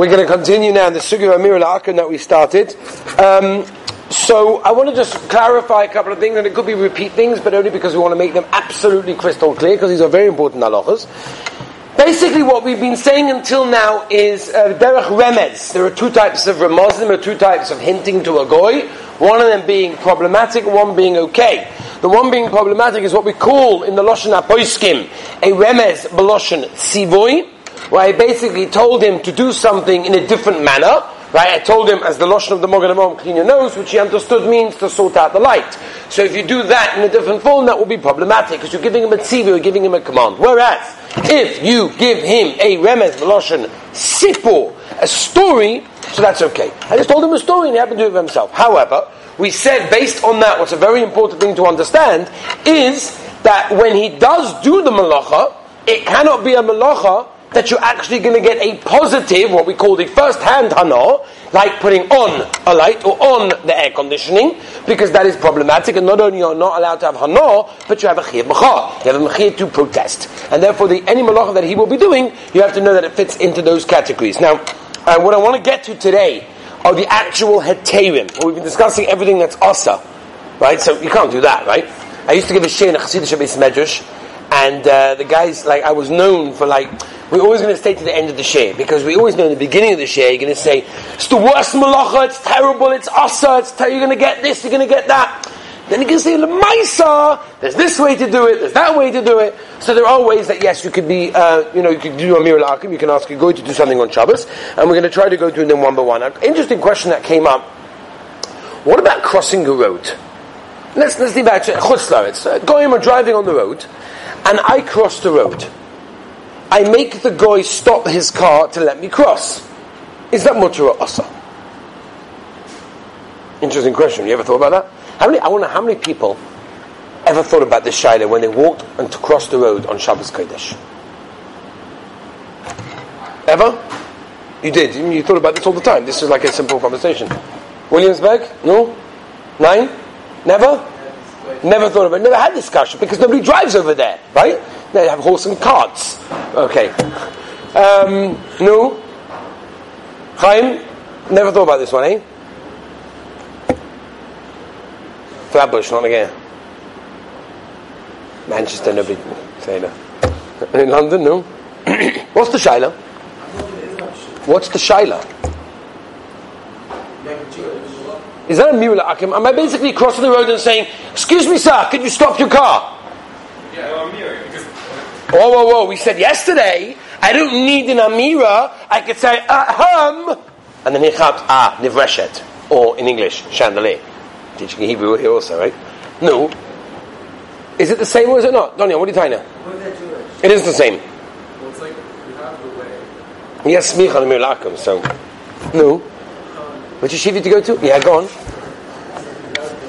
We're going to continue now in the Sugya Amir al that we started. Um, so I want to just clarify a couple of things, and it could be repeat things, but only because we want to make them absolutely crystal clear, because these are very important halachas. Basically, what we've been saying until now is uh, derech remez. There are two types of remozim, there are two types of hinting to a goy. One of them being problematic, one being okay. The one being problematic is what we call in the Loshen Apoiskim a remez beloshen sivoy, where I basically told him to do something in a different manner. Right, I told him as the lotion of the Mogan Amom, clean your nose, which he understood means to sort out the light. So if you do that in a different form, that will be problematic because you're giving him a tziva, you're giving him a command. Whereas if you give him a remez veloshen sipur, a story, so that's okay. I just told him a story and he happened to do it himself. However, we said based on that, what's a very important thing to understand is that when he does do the malacha, it cannot be a malacha that you're actually going to get a positive, what we call the first-hand hana, like putting on a light or on the air conditioning, because that is problematic, and not only you're not allowed to have hana, but you have a chiyah b'cha. You have a mechiyah to protest. And therefore, the any malacha that he will be doing, you have to know that it fits into those categories. Now, uh, what I want to get to today are the actual heterim. We've been discussing everything that's asa, right? So you can't do that, right? I used to give a shir in a Chassidish Medrash, and uh, the guys, like, I was known for, like, we're always going to stay to the end of the share because we always know in the beginning of the share you're going to say it's the worst malacha, it's terrible, it's asa, it's ter- you're going to get this, you're going to get that. Then you can say lemaisa. There's this way to do it. There's that way to do it. So there are ways that yes, you could be, uh, you know, you could do a miracle akim. You can ask you're going to do something on Shabbos, and we're going to try to go through them one by one. An interesting question that came up: What about crossing a road? Let's let's think back to chutzlaritz. Going or driving on the road, and I cross the road. I make the guy stop his car to let me cross. Is that mutter or asa? Interesting question. You ever thought about that? How many? I wonder how many people ever thought about this shaila when they walked and to cross the road on Shabbos Kodesh. Ever? You did. You thought about this all the time. This is like a simple conversation. Williamsburg? No? Nine? Never? Never thought about it. Never had discussion because nobody drives over there, right? They have horse and carts. Okay. Um, no? Chaim? Never thought about this one, eh? Flatbush, not again. Manchester, no big sailor. In London, no. What's the Shiloh? What's the Shiloh? Is that a akim? Am I basically crossing the road and saying, "Excuse me, sir, could you stop your car?" Yeah, well, mirror. Whoa, whoa, whoa! We said yesterday I don't need an amira. I could say ahem, and then he comes ah nivreshet, or in English chandelier. Teaching Hebrew here also, right? No. Is it the same or is it not? Donia, what are you tying now? It is the same. Well, it's like you have the way. Yes, smich on the mirakum. So, no. Which yeshiva to go to? Yeah, go on. You have the,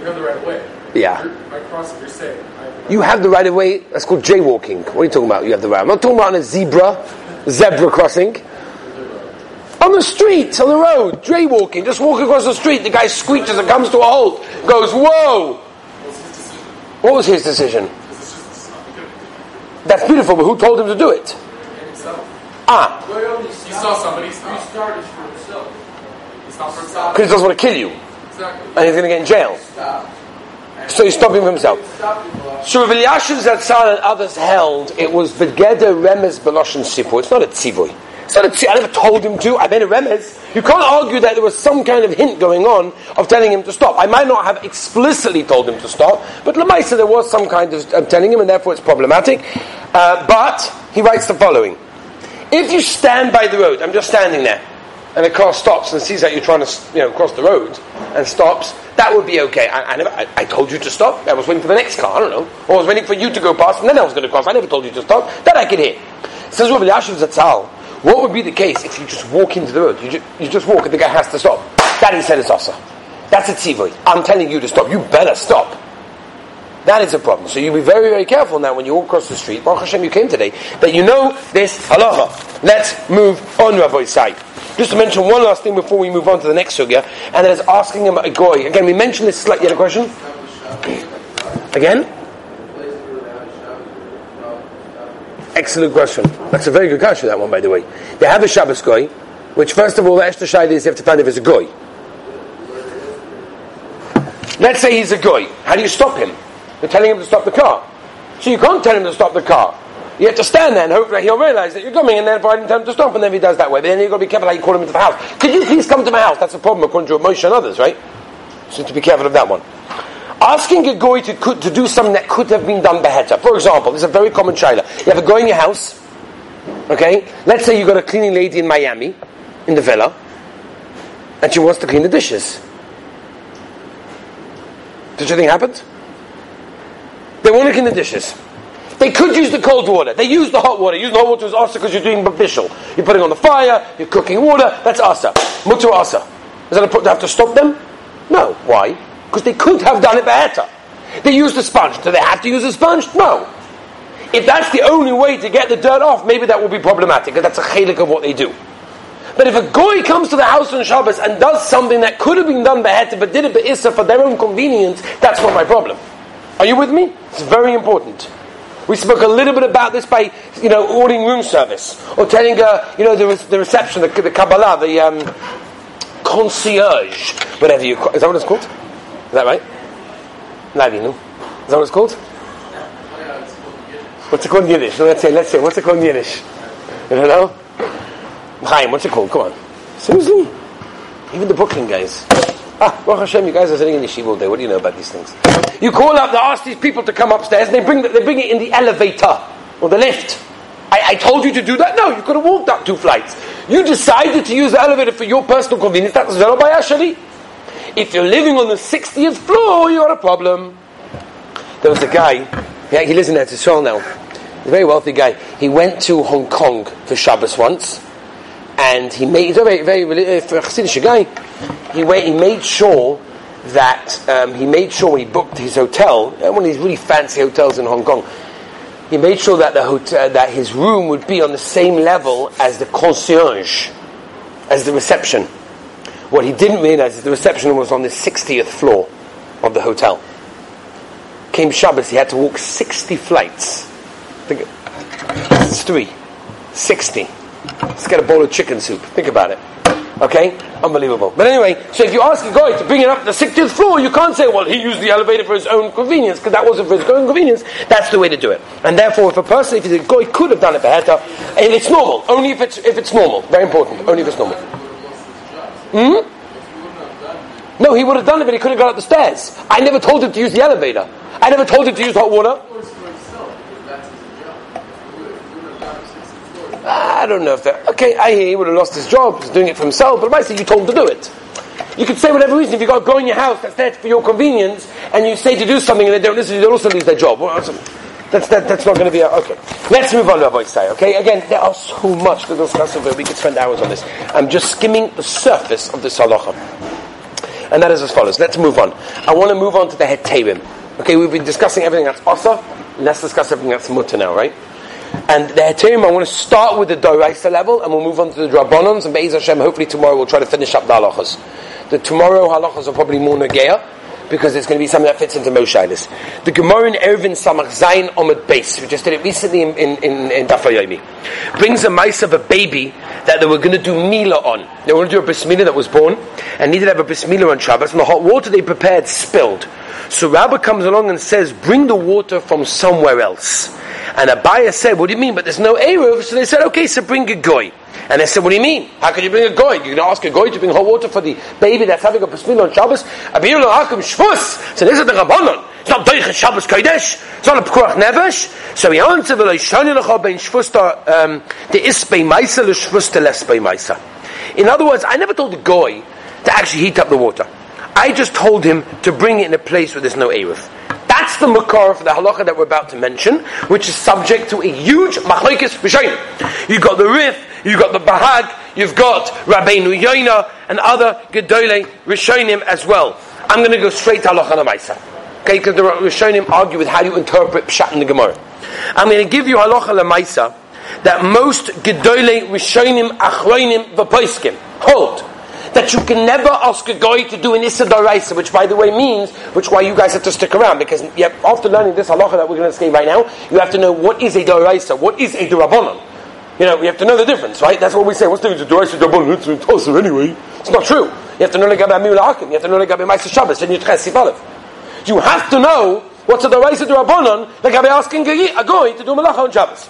you have the right way. Yeah. You're, by crossing, you're have the You have the right of way. That's called jaywalking. What are you talking about? You have the right. I'm not talking about on a zebra, zebra crossing. On the street, on the road, jaywalking. Just walk across the street. The guy squeaks and comes to a halt. Goes, whoa! What was his decision? That's beautiful, but who told him to do it? himself. Ah, He saw somebody. He started for himself. He stopped for himself. because he doesn't want to kill you, Exactly. and he's going to get in jail. So he's stopping himself. So Rav Elyashiv Zatzal and others held it was Begeder Remez Beloshen Sipur. It's not a tzivoy. It's not a tzivoy. I never told him to. I made a remez. You can't argue that there was some kind of hint going on of telling him to stop. I might not have explicitly told him to stop, but Lamaisa there was some kind of, of telling him, and therefore it's problematic. Uh, but he writes the following: If you stand by the road, I'm just standing there, and a car stops and sees that you're trying to, you know, cross the road and stops, that would be okay. I, I never, I, I told you to stop. I was waiting for the next car. I don't know, or I was waiting for you to go past, and then I was going to cross. I never told you to stop. That I could hear. Says Rav Elyashiv Zatzal, what would be the case if you just walk into the road? You, ju- you just walk and the guy has to stop. That he said is asa. That's a tzivoy. I'm telling you to stop. You better stop. That is a problem. So you be very, very careful now when you walk across the street. Baruch Hashem, you came today. That you know this halacha. Let's move on, Rabbi side. Just to mention one last thing before we move on to the next sugya, and that is asking him a goy. Again, we mentioned this slightly. You had a question? Again? Excellent question. That's a very good question, that one, by the way. They have a Shabbos goy, Which, first of all, the extra shayla is you have to find if it's a goy. Let's say he's a goy. How do you stop him? You're telling him to stop the car. So you can't tell him to stop the car. You have to stand there and hope that he'll realize that you're coming, and then tell him to stop, and then if he does that way, then you've got to be careful how you call him into the house. Could you please come to my house? That's a problem according to Moshe and others, right? So to be careful of that one. Asking a goy to, to do something that could have been done better. For example, this is a very common shaila. You have a goy in your house, okay? Let's say you've got a cleaning lady in Miami, in the villa, and she wants to clean the dishes. Did you think happened? They want to clean the dishes. They could use the cold water. They use the hot water. Use the hot water is asa because you're doing bishul. You're putting on the fire. You're cooking water. That's asa. Mutu asa. Is that a, do I have to stop them? No. Why? Because they could have done it better. They used a sponge. Do they have to use a sponge? No. If that's the only way to get the dirt off, maybe that will be problematic because that's a chalik of what they do. But if a goy comes to the house on Shabbos and does something that could have been done better but did it be'issa for their own convenience, that's not my problem. Are you with me? It's very important. We spoke a little bit about this by, you know, ordering room service or telling, uh, you know, the, the reception, the, the Kabbalah, the um, concierge, whatever you call. Is that what it's called? Is that right? Lavinu. Is that what it's called? What's it called in Yiddish? Let's say, let's say, what's it called in Yiddish? You don't know? Chaim, what's it called? Come on. Seriously? Even the booking guys. Ah, Baruch Hashem, you guys are sitting in the yeshiva all day. What do you know about these things? You call up, they ask these people to come upstairs, and they bring, the, they bring it in the elevator or the lift. I, I, told you to do that? No, you could have walked up two flights. You decided to use the elevator for your personal convenience. That's Zero by Ashali. If you're living on the 60th floor, you got a problem. There was a guy, yeah, he lives in Eretz now. a very wealthy guy. He went to Hong Kong for Shabbos once, and he made, he's a very, very, very uh, guy he, went, he made sure that um, he made sure when he booked his hotel, uh, one of these really fancy hotels in Hong Kong, he made sure that the hotel, that his room would be on the same level as the concierge, as the reception. What he didn't realize is the reception was on the 60th floor of the hotel. Came Shabbos, he had to walk 60 flights. It's three. 60. Let's get a bowl of chicken soup. Think about it. Okay? Unbelievable. But anyway, so if you ask a guy to bring it up the 60th floor, you can't say, well, he used the elevator for his own convenience, because that wasn't for his own convenience. That's the way to do it. And therefore, if a person, if a guy, could have done it better, and it's normal, only if it's, if it's normal. Very important. Only if it's normal. Hmm? No, he would have done it, but he couldn't have got up the stairs. I never told him to use the elevator. I never told him to use hot water. I don't know if that. Okay, I hear he would have lost his job. He's doing it for himself, but I say you told him to do it. You could say whatever reason. If you got to go in your house, that's there for your convenience, and you say to do something and they don't listen, they'll also lose their job. That's, that, that's not going to be a, okay. Let's move on, Rabbi say. Okay, again, there are so much to discuss over. We could spend hours on this. I'm just skimming the surface of this halacha, and that is as follows. Let's move on. I want to move on to the heterim. Okay, we've been discussing everything that's asa. Let's discuss everything that's mutter now, right? And the Heterim, I want to start with the Doraisa level, and we'll move on to the Drabbonons, and Be'ez Hashem, hopefully tomorrow we'll try to finish up the halachas. The tomorrow halachas are probably more Nageya, because it's going to be something that fits into most. The Gemara in Eruvin Samach Zayin Omid Base, we just did it recently in, in, in, in brings a mice of a baby that they were going to do Mila on. They were going to do a bris that was born, and needed to have a bris on Shabbos, and the hot water they prepared spilled. So Rabbah comes along and says, bring the water from somewhere else. And Abaye said, what do you mean? But there's no Eruv. So they said, okay, so bring a goy. And they said, what do you mean? How can you bring a goy? You're going to ask a goy to bring hot water for the baby that's having a pasmil on Shabbos? Abir lo hakum shvus. So this is the Rabbanon. It's not Doich Shabbos Kodesh. It's not a Pekuach Nevesh. So he answered, v'lo yishani lecha ben shvus um, the isbei maisa. In other words, I never told the goy to actually heat up the water. I just told him to bring it in a place where there's no Eruv. That's the makar for the halacha that we're about to mention, which is subject to a huge machlekes b'shayim. You've got the Rif, you've got the Bahag, you've got Rabbeinu Yoina, and other Gedolei Rishonim as well. I'm going to go straight to halacha lamaisa. Okay, because the Rishonim argue with how you interpret pshat in the Gemara. I'm going to give you halacha lamaisa that most Gedole Rishonim Achroinim V'Poiskim hold that you can never ask a guy to do an Issa which by the way means, which why you guys have to stick around, because after learning this halacha that we're going to say right now, you have to know what is a Daraisa, what is a Durabonon. You know, you have to know the difference, right? That's what we say. What's the difference? Doraisa Rabbanon, it's in Tosa anyway. It's not true. You have to know Legabe Amir Lahakim. You have to know the Legabe Maisa Shabbos and Sifalev. You have to know what's the Doraisa Rabbanon Legabe asking a goy to do Malacha on Shabbos.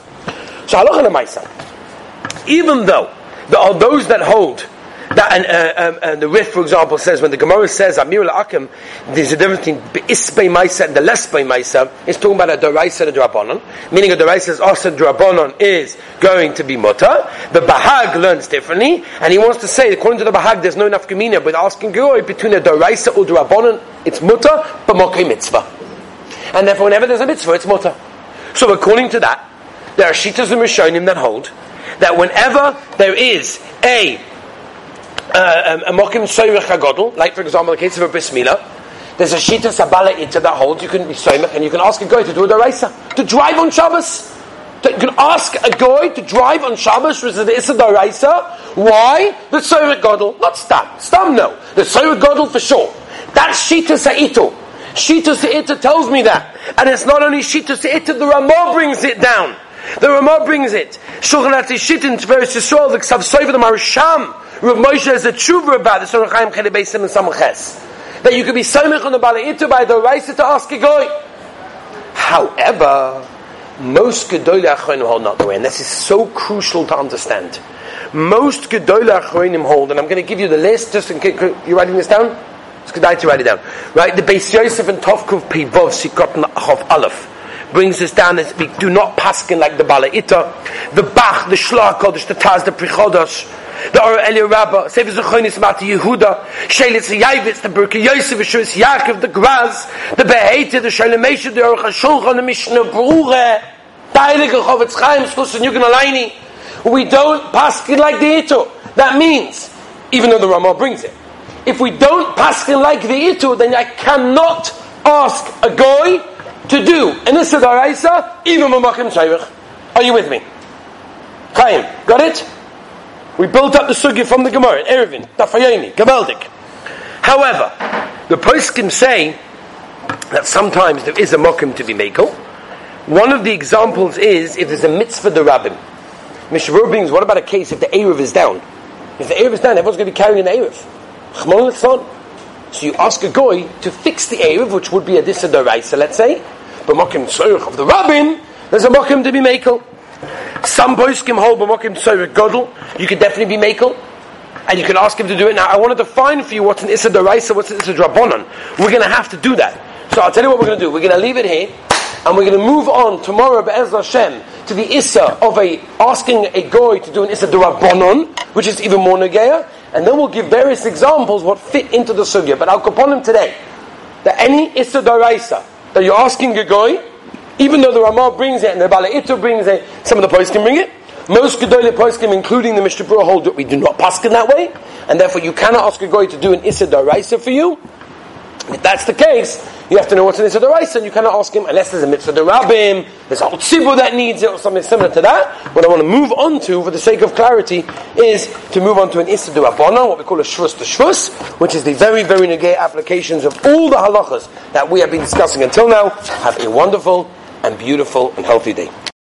So Halacha Maisa. Even though there are those that hold that, and, uh, um, and the Rif, for example, says when the Gemara says Amir al-Akim, there's a difference between Isbei Maisa and the Lesbei Maisa. It's talking about a Doraisa and a Drabonon, meaning a Doraisa is also Drabonon is going to be Mutter. The Bahag learns differently, and he wants to say, according to the Bahag, there's no enough Gemina, but asking Goy between a Doraisa or Drabonon, it's Mutter, but Mokai Mitzvah. And therefore, whenever there's a mitzvah, it's Mutter. So, according to that, there are Shitas and Rishonim that hold that whenever there is a uh, um, a mokim soymech hagodol, like for example the case of a bris milah, there's a shita sabala ita that holds you can be soymech and you can ask a guy to do a deraisa, to drive on Shabbos. You can ask a guy to drive on Shabbos which is the Issa Daraisa. Why? The Soyrek Godel. Not Stam. Stam no. The Soyrek Godel for sure. That's Shita Sa'ito. Shita Sa'ita tells me that. And it's not only Shita Sa'ita, the Ramah brings it down. The Ramah brings it. Shulchan Shit in Tiferes Yisrael, the Ksav Soiv, the Maharsham, Rav Moshe has a tshuva about the Surah Chaim Chede Beisim and Samachas. That you could be somech on the Balaitu by the Raisa to ask a goy. However, most Gedoyle Achronim hold not the way, and this is so crucial to understand. Most Gedoyle Achronim hold, and I'm going to give you the list, just in case, you writing this down? It's good to write it down. Right, the Beis Yosef and Tovkuf Pivov Sikot Achov Aleph brings us down as we do not paskin like the Balaita, the Bach, the Shlach Kodesh, the Taz, the Prichodosh, the Or Eli Rabba, Sefer Zechonis Mati Yehuda, Shelis Yavitz, the Berkei Yosef, Shus Yaakov, the Graz, the Behete, the Shalemesha, the Aruch HaShulchan, the Mishnah Berurah, the Heilige Chofetz Chaim, Schluss and Yugen Alayni. We don't paskin like the Ito. That means, even though the Ramah brings it, if we don't paskin like the Ito, then I cannot ask a goy to do an Issa Daraisa, even Mamachim Shayrich. Are you with me? Chaim, got it? We built up the sugya from the Gemara, Erevin, Dafayoni, Gavaldik. However, the poskim say that sometimes there is a mokim to be makel. One of the examples is if there's a mitzvah the rabbin. Mishavur brings, what about a case if the Erev is down? If the Erev is down, everyone's going to be carrying an Erev. So you ask a goy to fix the Erev, which would be a Disa let's say, but mokim tzorich of the rabbin, there's a mokim to be makel. Some poskim hold b'mokim tzorich godel. You could definitely be makel. And you can ask him to do it. Now, I want to define for you what's an Issa Daraisa, what's an Issa Drabonon. We're going to have to do that. So I'll tell you what we're going to do. We're going to leave it here, and we're going to move on tomorrow, Be'ez Hashem, to the Issa of a, asking a goy to do an Issa Darabonon, which is even more Nageya, and then we'll give various examples what fit into the Sugya. But I'll upon him today, that any Issa Daraisa, that you're asking a goy, even though the Ramah brings it and the Bala'ito brings it, some of the posts can bring it. Most Gedolim poskim, including the Mishnah Berurah, hold that we do not paskin that way, and therefore you cannot ask a goy to do an Issa for you. If that's the case, you have to know what's an Issa and you cannot ask him unless there's a Mitzvah Darabim, there's a Tzibur that needs it, or something similar to that. What I want to move on to, for the sake of clarity, is to move on to an Issa Darabana, what we call a Shvus to Shvus, which is the very, very negay applications of all the halachas that we have been discussing until now. Have a wonderful and beautiful and healthy day.